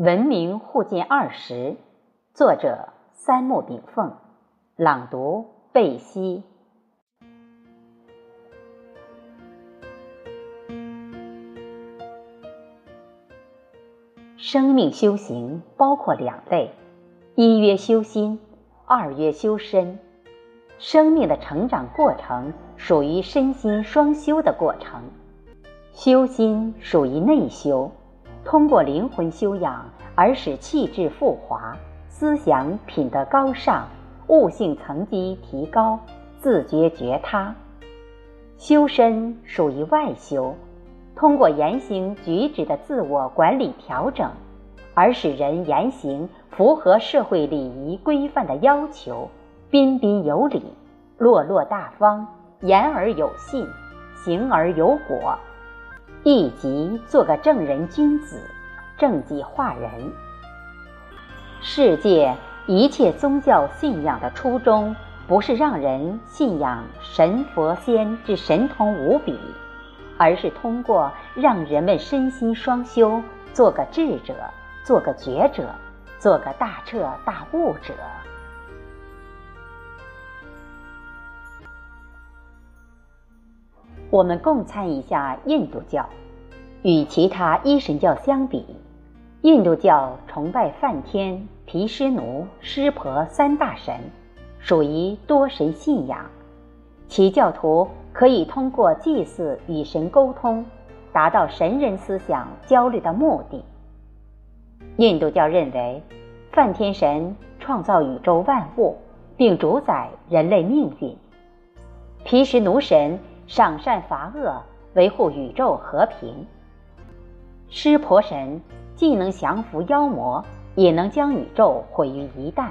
文明互鉴二十，作者三木炳凤，朗读贝西。生命修行包括两类，一曰修心，二曰修身。生命的成长过程属于身心双修的过程，修心属于内修。通过灵魂修养而使气质富华，思想品德高尚，悟性层级提高，自觉觉他。修身属于外修，通过言行举止的自我管理调整，而使人言行符合社会礼仪规范的要求，彬彬有礼，落落大方，言而有信，行而有果。亦即做个正人君子，正己化人。世界一切宗教信仰的初衷，不是让人信仰神佛仙之神通无比，而是通过让人们身心双修，做个智者，做个觉者，做个大彻大悟者。我们共参一下印度教。与其他一神教相比，印度教崇拜梵天、毗湿奴、湿婆三大神，属于多神信仰。其教徒可以通过祭祀与神沟通，达到神人思想交流的目的。印度教认为，梵天神创造宇宙万物，并主宰人类命运；毗湿奴神。赏善罚恶，维护宇宙和平。湿婆神既能降服妖魔，也能将宇宙毁于一旦，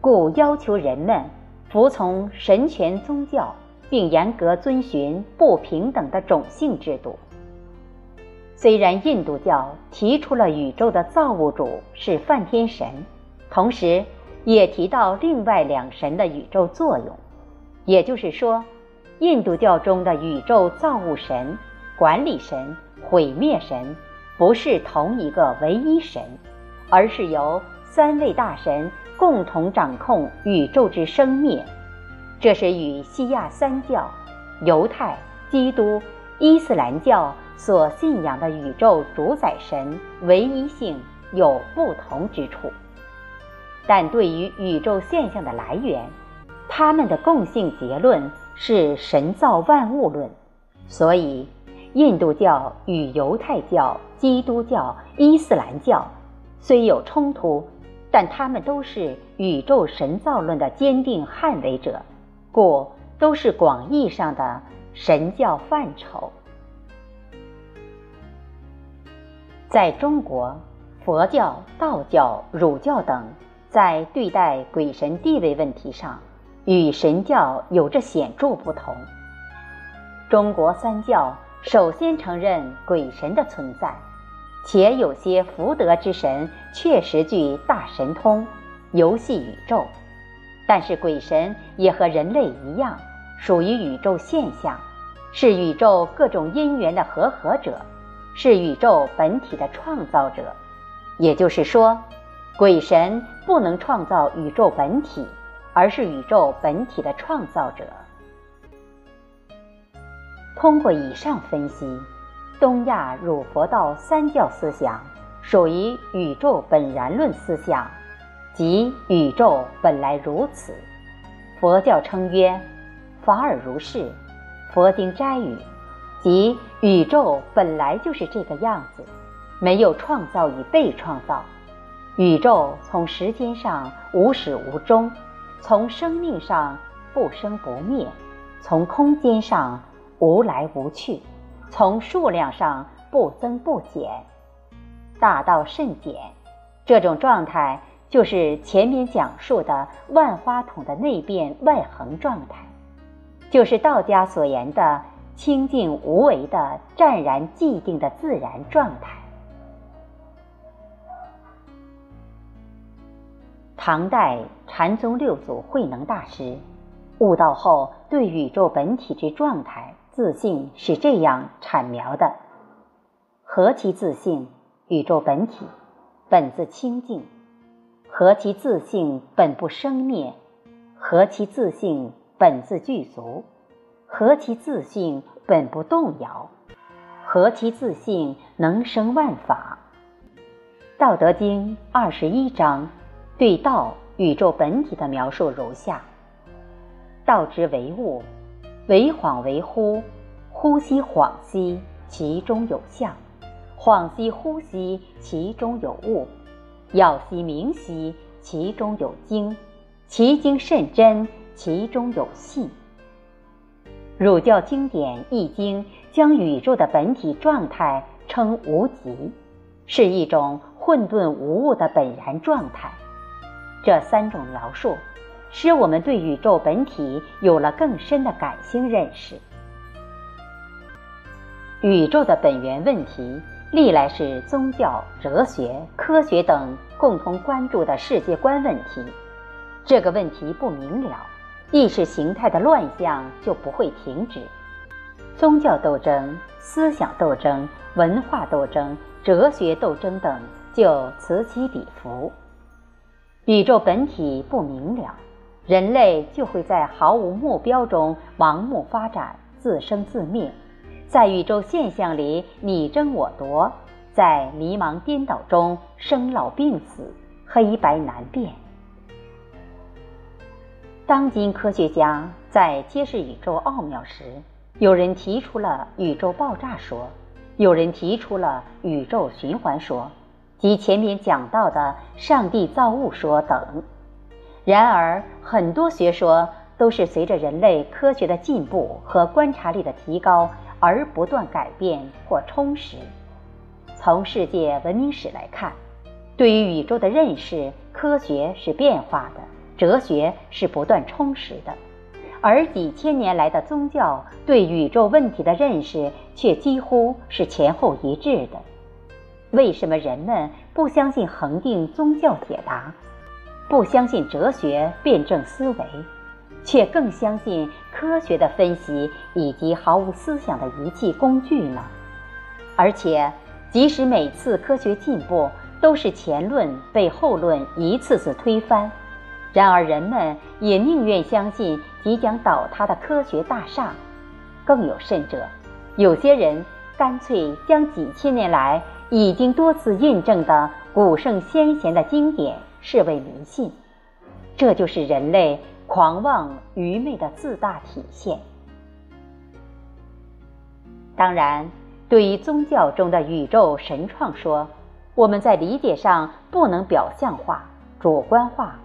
故要求人们服从神权宗教，并严格遵循不平等的种姓制度。虽然印度教提出了宇宙的造物主是梵天神，同时也提到另外两神的宇宙作用，也就是说。印度教中的宇宙造物神、管理神、毁灭神，不是同一个唯一神，而是由三位大神共同掌控宇宙之生灭。这是与西亚三教、犹太、基督、伊斯兰教所信仰的宇宙主宰神唯一性有不同之处。但对于宇宙现象的来源，他们的共性结论。是神造万物论，所以印度教与犹太教、基督教、伊斯兰教虽有冲突，但他们都是宇宙神造论的坚定捍卫者，故都是广义上的神教范畴。在中国，佛教、道教、儒教等在对待鬼神地位问题上。与神教有着显著不同。中国三教首先承认鬼神的存在，且有些福德之神确实具大神通，游戏宇宙。但是鬼神也和人类一样，属于宇宙现象，是宇宙各种因缘的合合者，是宇宙本体的创造者。也就是说，鬼神不能创造宇宙本体。而是宇宙本体的创造者。通过以上分析，东亚儒佛道三教思想属于宇宙本然论思想，即宇宙本来如此。佛教称曰法尔如是，佛经斋语，即宇宙本来就是这个样子，没有创造与被创造。宇宙从时间上无始无终。从生命上不生不灭，从空间上无来无去，从数量上不增不减，大道甚简。这种状态就是前面讲述的万花筒的内变外恒状态，就是道家所言的清净无为的湛然寂定的自然状态。唐代禅宗六祖慧能大师悟道后，对宇宙本体之状态自信是这样阐描的：何其自信？宇宙本体本自清净。何其自信本不生灭，何其自信本自具足，何其自信本不动摇，何其自信能生万法。《道德经》二十一章对道宇宙本体的描述如下：道之为物，为恍为惚，惚兮恍兮，其中有象；恍兮惚兮，其中有物。耀兮明兮，其中有精，其精甚真，其中有细。儒教经典《易经》将宇宙的本体状态称无极，是一种混沌无物的本然状态。这三种描述，使我们对宇宙本体有了更深的感性认识。宇宙的本源问题。历来是宗教、哲学、科学等共同关注的世界观问题。这个问题不明了，意识形态的乱象就不会停止，宗教斗争、思想斗争、文化斗争、哲学斗争等就此起彼伏。宇宙本体不明了，人类就会在毫无目标中盲目发展，自生自灭。在宇宙现象里你争我夺，在迷茫颠倒中生老病死，黑白难辨。当今科学家在揭示宇宙奥妙时，有人提出了宇宙爆炸说，有人提出了宇宙循环说，及前面讲到的上帝造物说等。然而，很多学说都是随着人类科学的进步和观察力的提高。而不断改变或充实。从世界文明史来看，对于宇宙的认识，科学是变化的，哲学是不断充实的，而几千年来的宗教对宇宙问题的认识却几乎是前后一致的。为什么人们不相信恒定宗教解答，不相信哲学辩证思维？却更相信科学的分析以及毫无思想的仪器工具呢？而且，即使每次科学进步都是前论被后论一次次推翻，然而人们也宁愿相信即将倒塌的科学大厦。更有甚者，有些人干脆将几千年来已经多次印证的古圣先贤的经典视为迷信。这就是人类。狂妄愚昧的自大体现。当然，对于宗教中的宇宙神创说，我们在理解上不能表象化、主观化，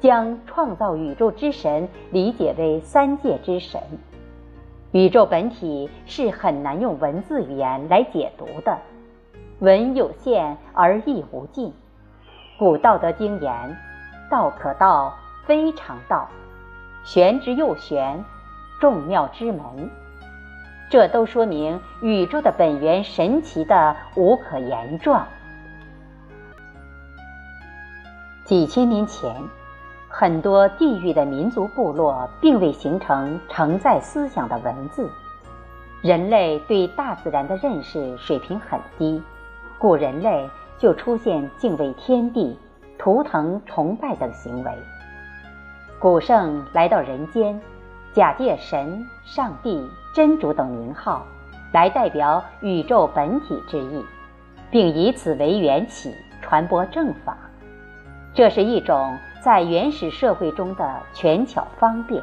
将创造宇宙之神理解为三界之神。宇宙本体是很难用文字语言来解读的，文有限而意无尽。古道德经言：“道可道，非常道。”玄之又玄，众妙之门，这都说明宇宙的本源神奇的无可言状。几千年前，很多地域的民族部落并未形成承载思想的文字，人类对大自然的认识水平很低，古人类就出现敬畏天地、图腾崇拜等行为。古圣来到人间，假借神、上帝、真主等名号，来代表宇宙本体之意，并以此为缘起传播正法。这是一种在原始社会中的权巧方便。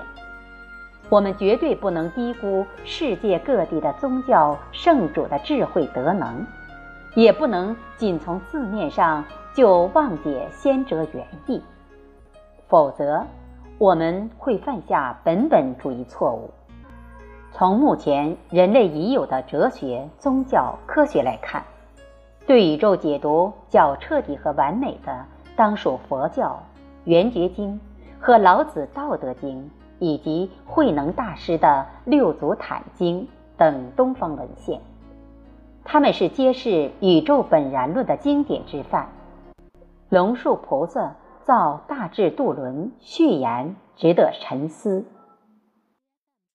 我们绝对不能低估世界各地的宗教圣主的智慧德能，也不能仅从字面上就妄解先哲原意，否则。我们会犯下本本主义错误。从目前人类已有的哲学、宗教、科学来看，对宇宙解读较彻底和完美的，当属佛教《圆觉经》和老子《道德经》，以及慧能大师的《六祖坛经》等东方文献。他们是揭示宇宙本然论的经典之范。龙树菩萨。造大智度轮序言值得沉思。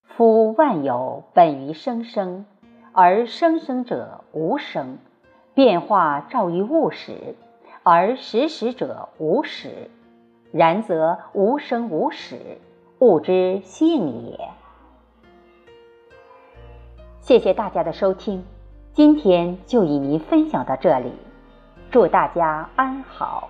夫万有本于生生，而生生者无生，变化照于物始，而实始者无始，然则无生无始，物之性也。谢谢大家的收听，今天就与您分享到这里，祝大家安好。